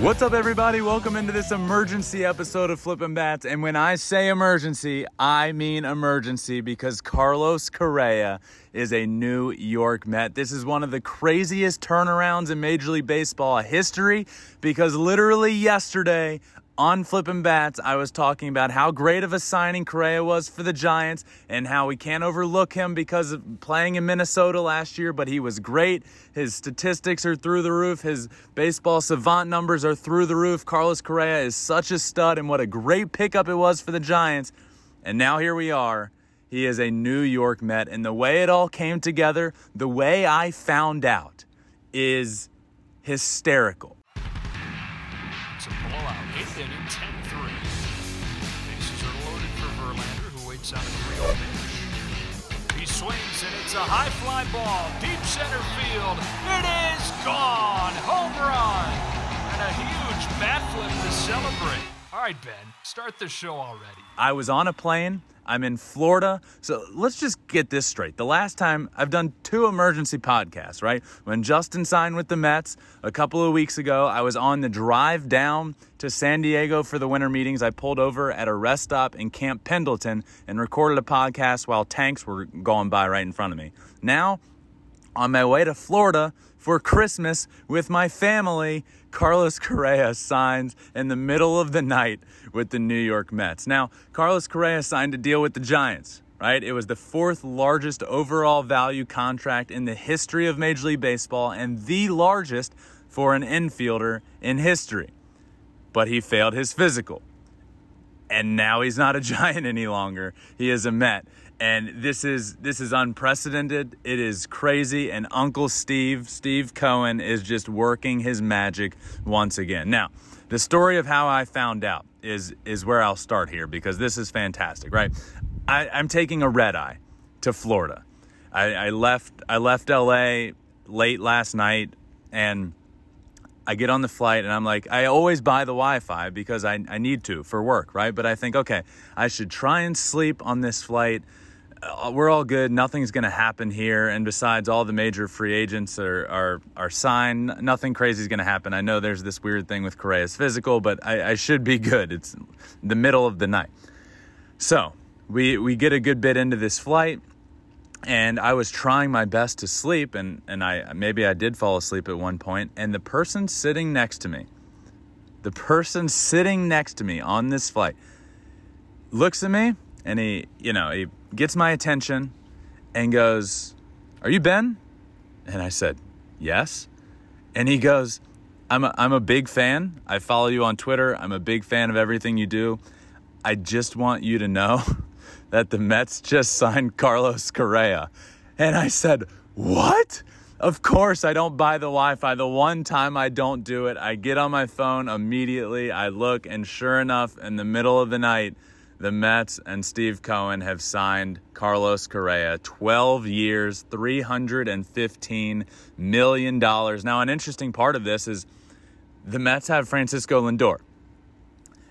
What's up, everybody? Welcome into this emergency episode of Flippin' Bats. And when I say emergency, I mean emergency because Carlos Correa is a New York Met. This is one of the craziest turnarounds in Major League Baseball history because literally yesterday, on Flippin' Bats, I was talking about how great of a signing Correa was for the Giants and how we can't overlook him because of playing in Minnesota last year, but he was great. His statistics are through the roof. His baseball savant numbers are through the roof. Carlos Correa is such a stud, and what a great pickup it was for the Giants. And now here we are. He is a New York Met. And the way it all came together, the way I found out, is hysterical. Blowout. Eighth inning, 10-3. Bases are loaded for Verlander, who waits on a 3-0 pitch. He swings, and it's a high fly ball, deep center field. It is gone! Home run! And a huge bat flip to celebrate. All right, Ben, start the show already. I was on a plane. I'm in Florida. So let's just get this straight. The last time I've done two emergency podcasts, right? When Justin signed with the Mets a couple of weeks ago, I was on the drive down to San Diego for the winter meetings. I pulled over at a rest stop in Camp Pendleton and recorded a podcast while tanks were going by right in front of me. Now, on my way to Florida for Christmas with my family, Carlos Correa signs in the middle of the night with the New York Mets. Now, Carlos Correa signed a deal with the Giants, right? It was the fourth largest overall value contract in the history of Major League Baseball and the largest for an infielder in history. But he failed his physical. And now he's not a giant any longer. He is a Met and this is this is unprecedented it is crazy and uncle steve steve cohen is just working his magic once again now the story of how i found out is is where i'll start here because this is fantastic right? I, i'm taking a red eye to florida. I, I left i left la late last night and I get on the flight and I'm like, I always buy the Wi Fi because I, I need to for work, right? But I think, okay, I should try and sleep on this flight Uh, we're all good. Nothing's going to happen here. And besides, all the major free agents are are, are signed. Nothing crazy is going to happen. I know there's this weird thing with Correa's physical, but I, I should be good. It's the middle of the night. So we we get a good bit into this flight, and I was trying my best to sleep, and and I maybe I did fall asleep at one point, and the person sitting next to me, the person sitting next to me on this flight, looks at me and he, you know, he gets my attention and goes, Are you Ben? And I said, Yes. And he goes, I'm a, I'm a big fan. I follow you on Twitter. I'm a big fan of everything you do. I just want you to know that the Mets just signed Carlos Correa. And I said, What? Of course, I don't buy the Wi Fi. The one time I don't do it, I get on my phone immediately. I look, and sure enough, in the middle of the night, the Mets and Steve Cohen have signed Carlos Correa 12 years, $315 million. Now, an interesting part of this is the Mets have Francisco Lindor.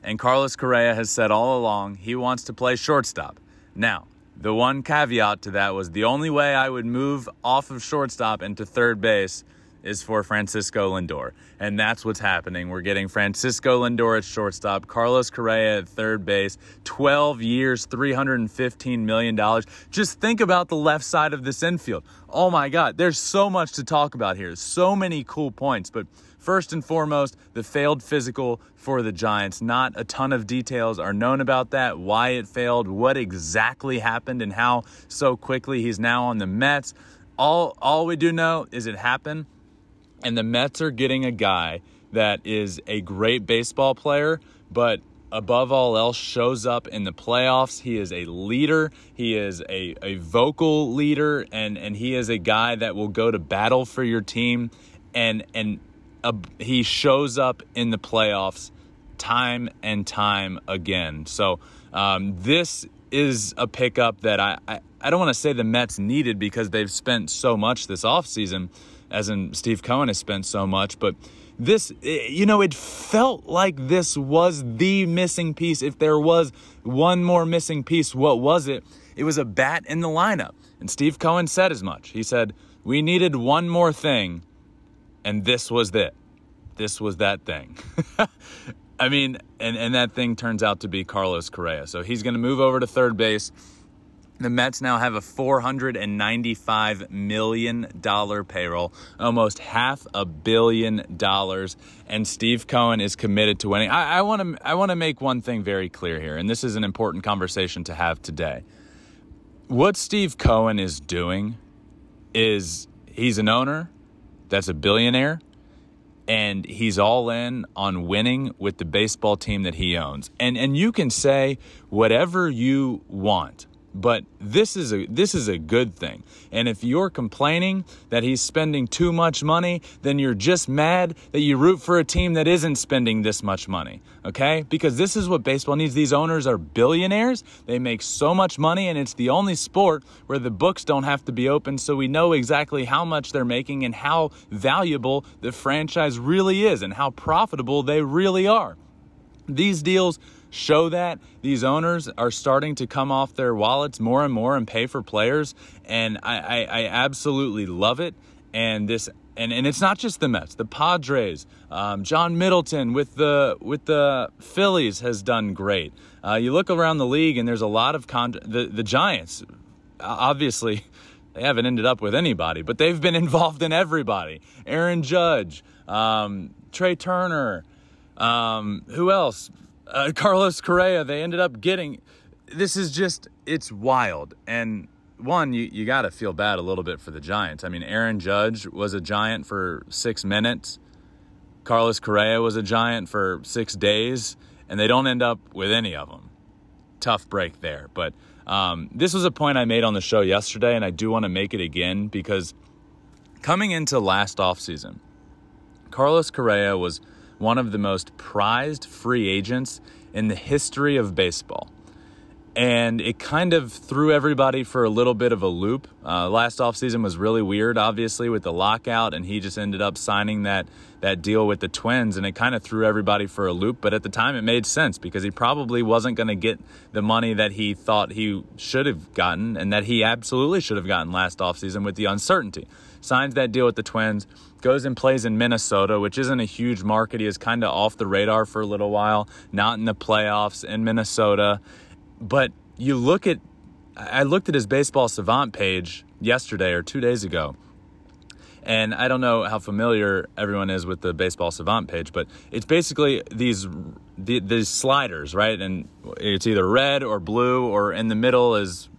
And Carlos Correa has said all along he wants to play shortstop. Now, the one caveat to that was the only way I would move off of shortstop into third base is for Francisco Lindor. And that's what's happening. We're getting Francisco Lindor at shortstop, Carlos Correa at third base, 12 years, $315 million. Just think about the left side of this infield. Oh my God, there's so much to talk about here. So many cool points. But first and foremost, the failed physical for the Giants. Not a ton of details are known about that, why it failed, what exactly happened, and how so quickly he's now on the Mets. All, all we do know is it happened and the Mets are getting a guy that is a great baseball player, but above all else shows up in the playoffs. He is a leader. He is a, a vocal leader and, and he is a guy that will go to battle for your team and and uh, he shows up in the playoffs time and time again. So um, this is a pickup that I, I, I don't want to say the Mets needed because they've spent so much this offseason as in Steve Cohen has spent so much, but this, eh, you know, it felt like this was the missing piece. If there was one more missing piece, what was it? It was a bat in the lineup. And Steve Cohen said as much. He said, We needed one more thing, and this was it. this was that thing. I mean, and, and that thing turns out to be Carlos Correa. So he's going to move over to third base. The Mets now have a $495 million payroll, almost half a billion dollars, and Steve Cohen is committed to winning. I want to I want to make one thing very clear here, and this is an important conversation to have today. What Steve Cohen is doing is he's an owner that's a billionaire and he's all in on winning with the baseball team that he owns. And and you can say whatever you want but this is a this is a good thing. And if you're complaining that he's spending too much money, then you're just mad that you root for a team that isn't spending this much money. Okay? Because this is what baseball needs. These owners are billionaires. They make so much money and it's the only sport where the books don't have to be open so we know exactly how much they're making and how valuable the franchise really is and how profitable they really are. These deals show that. These owners are starting to come off their wallets more and more and pay for players and I, I, I absolutely love it. And this and, and it's not just the Mets the Padres um, John Middleton with the with the Phillies has done great. Uh, you look around the league and there's a lot of con- the, the Giants obviously they haven't ended up with anybody but they've been involved in everybody. Aaron Judge um, Trea Turner um, who else uh, Carlos Correa, they ended up getting. This is just, it's wild. And one, you, you got to feel bad a little bit for the Giants. I mean, Aaron Judge was a Giant for six minutes, Carlos Correa was a Giant for six days, and they don't end up with any of them. Tough break there. But um, this was a point I made on the show yesterday, and I do want to make it again because coming into last offseason, Carlos Correa was one of the most prized free agents in the history of baseball. And it kind of threw everybody for a little bit of a loop. Uh, last offseason was really weird, obviously, with the lockout, and he just ended up signing that, that deal with the Twins, and it kind of threw everybody for a loop. But at the time, it made sense because he probably wasn't going to get the money that he thought he should have gotten and that he absolutely should have gotten last offseason with the uncertainty. Signs that deal with the Twins goes and plays in Minnesota, which isn't a huge market. He is kind of off the radar for a little while, not in the playoffs in Minnesota. But you look at, I looked at his baseball savant page yesterday or two days ago. And I don't know how familiar everyone is with the baseball savant page, but it's basically these these sliders, right? And it's either red or blue, or in the middle is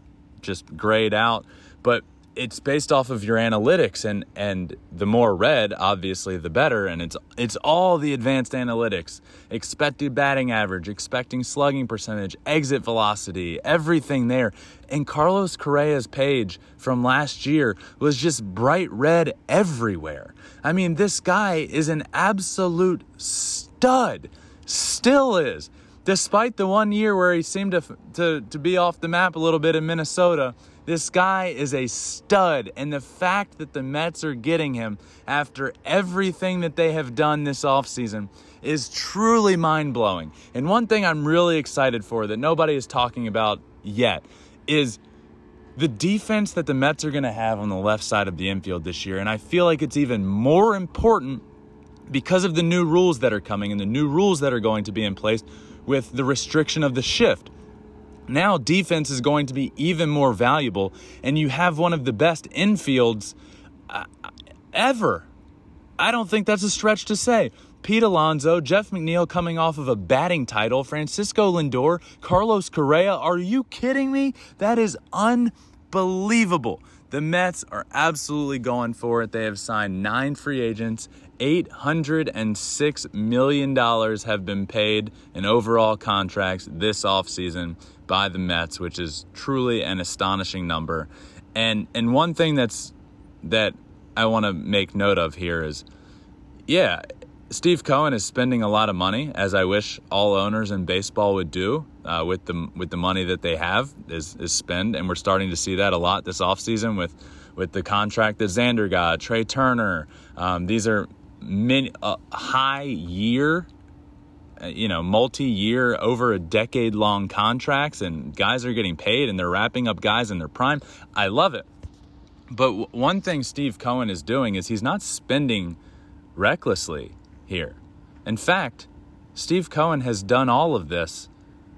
just grayed out. But it's based off of your analytics and and the more red obviously the better and it's it's all the advanced analytics. Expected batting average expecting slugging percentage exit velocity everything there. And Carlos Correa's page from last year was just bright red everywhere. I mean this guy is an absolute stud still is despite the one year where he seemed to to to be off the map a little bit in Minnesota this guy is a stud, and the fact that the Mets are getting him after everything that they have done this offseason is truly mind blowing. And one thing I'm really excited for that nobody is talking about yet is the defense that the Mets are going to have on the left side of the infield this year. And I feel like it's even more important because of the new rules that are coming and the new rules that are going to be in place with the restriction of the shift. Now defense is going to be even more valuable, and you have one of the best infields uh, ever. I don't think that's a stretch to say. Pete Alonso, Jeff McNeil coming off of a batting title, Francisco Lindor, Carlos Correa. Are you kidding me? That is unbelievable. The Mets are absolutely going for it. They have signed nine free agents. $806 million have been paid in overall contracts this offseason by the Mets, which is truly an astonishing number. And and one thing that's that I want to make note of here is, yeah, Steve Cohen is spending a lot of money, as I wish all owners in baseball would do uh, with the with the money that they have is is spend, and we're starting to see that a lot this offseason with with the contract that Xander got, Trea Turner. Um, these are many uh, high year uh, you know, multi-year, over a decade-long contracts, and guys are getting paid, and they're wrapping up guys in their prime. I love it. But w- one thing Steve Cohen is doing is he's not spending recklessly. Here. In fact, Steve Cohen has done all of this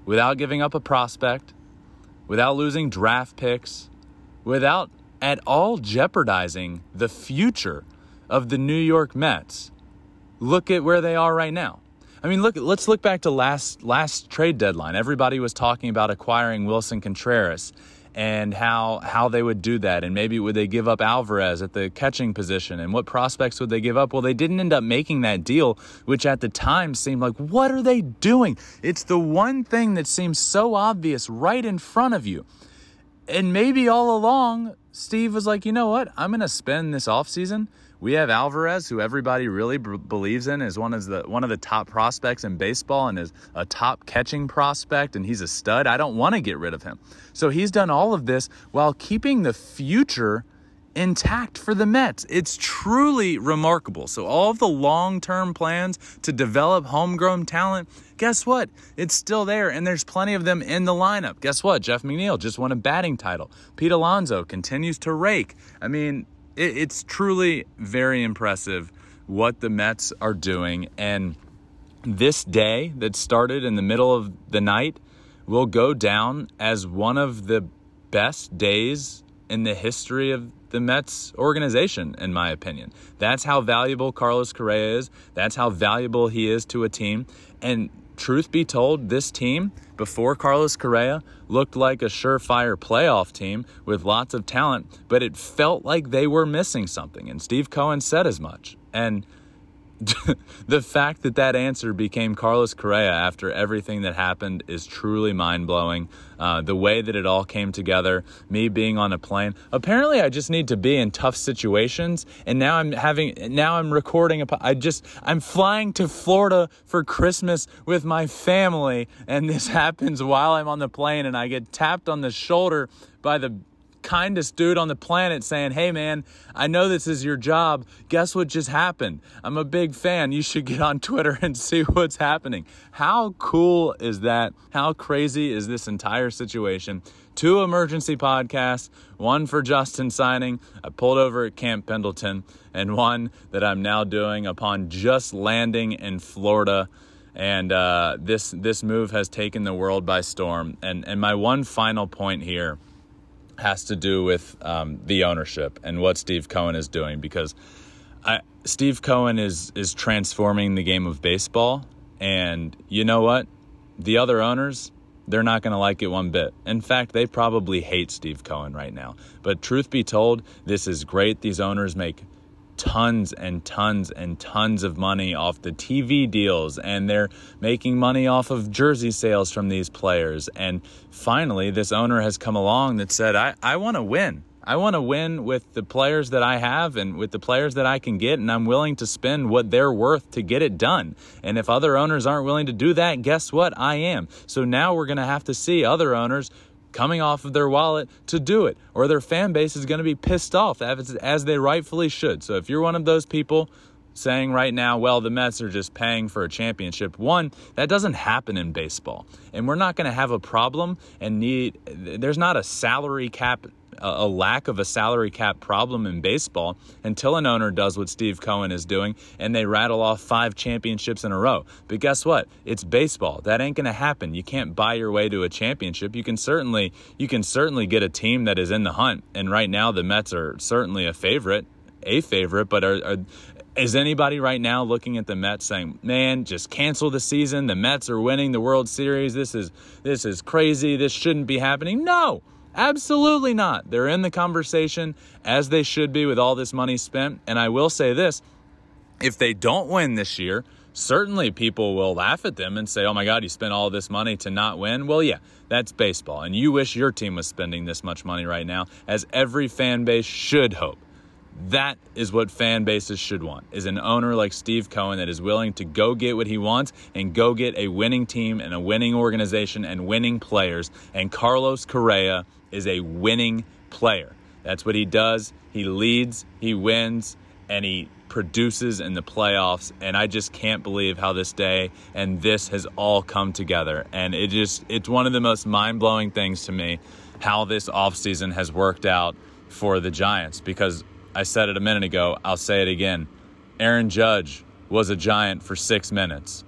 without giving up a prospect, without losing draft picks, without at all jeopardizing the future of the New York Mets. Look at where they are right now. I mean, look. Let's look back to last last trade deadline. Everybody was talking about acquiring Willson Contreras and how how they would do that, and maybe would they give up Alvarez at the catching position, and what prospects would they give up? Well, they didn't end up making that deal, which at the time seemed like, what are they doing? It's the one thing that seems so obvious right in front of you, and maybe all along, Steve was like, you know what? I'm going to spend this offseason – we have Alvarez, who everybody really b- believes in, is one of the one of the top prospects in baseball and is a top catching prospect, and he's a stud. I don't want to get rid of him. So he's done all of this while keeping the future intact for the Mets. It's truly remarkable. So all of the long-term plans to develop homegrown talent, guess what? It's still there and there's plenty of them in the lineup. Guess what? Jeff McNeil just won a batting title. Pete Alonso continues to rake. I mean, it, it's truly very impressive what the Mets are doing. And this day that started in the middle of the night will go down as one of the best days in the history of the Mets organization, in my opinion. That's how valuable Carlos Correa is. That's how valuable he is to a team. And truth be told, this team before Carlos Correa looked like a surefire playoff team with lots of talent, but it felt like they were missing something. And Steve Cohen said as much. And the fact that that answer became Carlos Correa after everything that happened is truly mind blowing. Uh, the way that it all came together, me being on a plane. Apparently, I just need to be in tough situations, and now I'm having. Now I'm recording. A, I just I'm flying to Florida for Christmas with my family, and this happens while I'm on the plane, and I get tapped on the shoulder by the kindest dude on the planet saying, Hey man, I know this is your job. Guess what just happened? I'm a big fan. You should get on Twitter and see what's happening. How cool is that? How crazy is this entire situation? Two emergency podcasts, one for Justin signing, I pulled over at Camp Pendleton, and one that I'm now doing upon just landing in Florida and uh, this this move has taken the world by storm. And and my one final point here has to do with um, the ownership and what Steve Cohen is doing because I, Steve Cohen is is transforming the game of baseball, and you know what? The other owners, they're not going to like it one bit. In fact, they probably hate Steve Cohen right now. But truth be told, this is great. These owners make tons and tons and tons of money off the TV deals and they're making money off of jersey sales from these players. And finally, this owner has come along that said, I, I want to win. I want to win with the players that I have and with the players that I can get, and I'm willing to spend what they're worth to get it done. And if other owners aren't willing to do that, guess what? I am. So now we're going to have to see other owners coming off of their wallet to do it, or their fan base is going to be pissed off as they rightfully should. So if you're one of those people saying right now, well, the Mets are just paying for a championship, one, that doesn't happen in baseball. And we're not going to have a problem and need, there's not a salary cap a lack of a salary cap problem in baseball until an owner does what Steve Cohen is doing and they rattle off five championships in a row. But guess what? It's baseball. That ain't going to happen. You can't buy your way to a championship. You can certainly you can certainly get a team that is in the hunt. And right now the Mets are certainly a favorite, a favorite, but are, are is anybody right now looking at the Mets saying, "Man, just cancel the season. The Mets are winning the World Series. This is this is crazy. This shouldn't be happening." No. Absolutely not. They're in the conversation as they should be with all this money spent. And I will say this if they don't win this year, certainly people will laugh at them and say, oh my God, you spent all this money to not win. Well, yeah, that's baseball. And you wish your team was spending this much money right now, as every fan base should hope. That is what fan bases should want is an owner like Steve Cohen that is willing to go get what he wants and go get a winning team and a winning organization and winning players. And Carlos Correa is a winning player. That's what he does. He leads, he wins, and he produces in the playoffs. And I just can't believe how this day and this has all come together. And it just, it's one of the most mind blowing things to me how this offseason has worked out for the Giants because I said it a minute ago, I'll say it again. Aaron Judge was a giant for six minutes.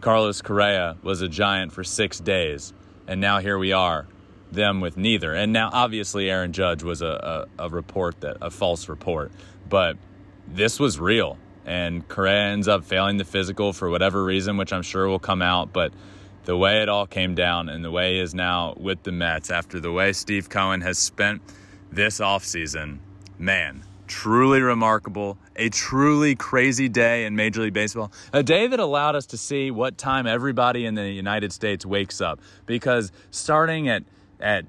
Carlos Correa was a giant for six days. And now here we are, them with neither. And now, obviously, Aaron Judge was a, a, a report that a false report, but this was real. And Correa ends up failing the physical for whatever reason, which I'm sure will come out. But the way it all came down and the way he is now with the Mets after the way Steve Cohen has spent this offseason, man, truly remarkable, a truly crazy day in Major League Baseball, a day that allowed us to see what time everybody in the United States wakes up. Because starting at at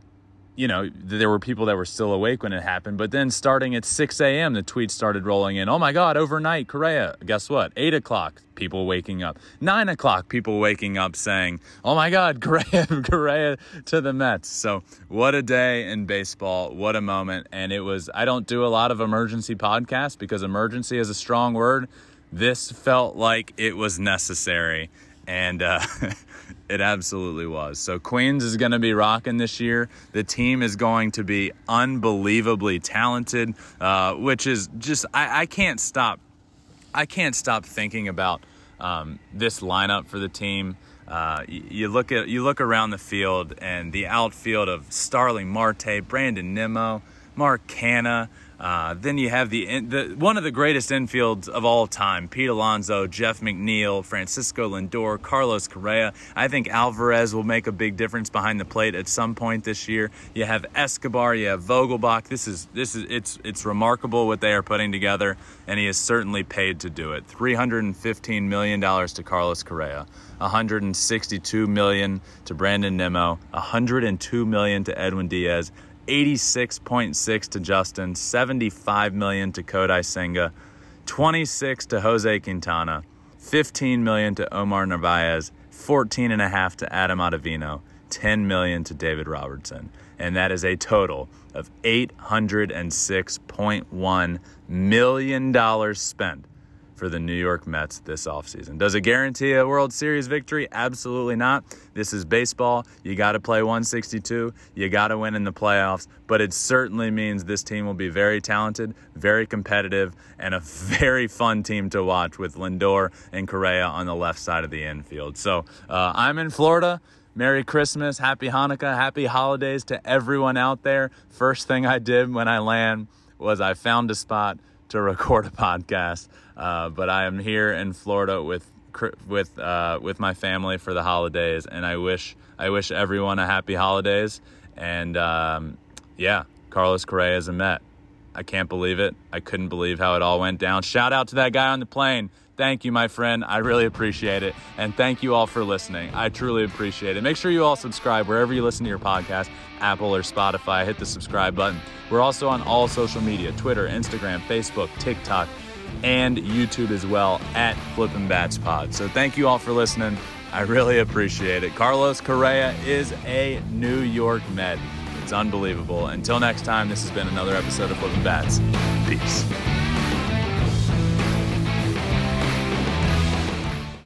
you know, there were people that were still awake when it happened. But then starting at 6 a.m., the tweets started rolling in. Oh my God, overnight, Correa. Guess what? 8 o'clock, people waking up. 9 o'clock, people waking up saying, oh my God, Correa, Correa to the Mets. So what a day in baseball. What a moment. And it was, I don't do a lot of emergency podcasts because emergency is a strong word. This felt like it was necessary. And, uh, It absolutely was. So Queens is going to be rocking this year. The team is going to be unbelievably talented, uh, which is just I, I, can't stop. I can't stop thinking about um, this lineup for the team. Uh, you, look at you look around the field and the outfield of Starling Marte, Brandon Nimmo, Mark Canha. Uh, then you have the, the one of the greatest infields of all time, Pete Alonso, Jeff McNeil, Francisco Lindor, Carlos Correa. I think Alvarez will make a big difference behind the plate at some point this year. You have Escobar, you have Vogelbach. This is this is it's it's remarkable what they are putting together, and he is certainly paid to do it. Three hundred and fifteen million dollars to Carlos Correa. 162 million to Brandon Nimmo, 102 million to Edwin Diaz, 86.6 to Justin, 75 million to Kodai Senga, 26 to Jose Quintana, 15 million to Omar Narvaez, 14 and a half to Adam Ottavino, 10 million to David Robertson. And that is a total of $806.1 million spent for the New York Mets this offseason. Does it guarantee a World Series victory? Absolutely not. This is baseball. You got to play 162. You got to win in the playoffs. But it certainly means this team will be very talented, very competitive, and a very fun team to watch with Lindor and Correa on the left side of the infield. So uh, I'm in Florida. Merry Christmas, Happy Hanukkah, Happy Holidays to everyone out there. First thing I did when I land was I found a spot to record a podcast. Uh, but I am here in Florida with with uh, with my family for the holidays, and I wish I wish everyone a happy holidays. And um, yeah, Carlos Correa is a Met. I can't believe it. I couldn't believe how it all went down. Shout out to that guy on the plane. Thank you, my friend. I really appreciate it. And thank you all for listening. I truly appreciate it. Make sure you all subscribe wherever you listen to your podcast, Apple or Spotify. Hit the subscribe button. We're also on all social media Twitter, Instagram, Facebook, TikTok, and YouTube as well at Flippin' Bats Pod. So thank you all for listening. I really appreciate it. Carlos Correa is a New York Met. It's unbelievable. Until next time, this has been another episode of Flippin' Bats. Peace.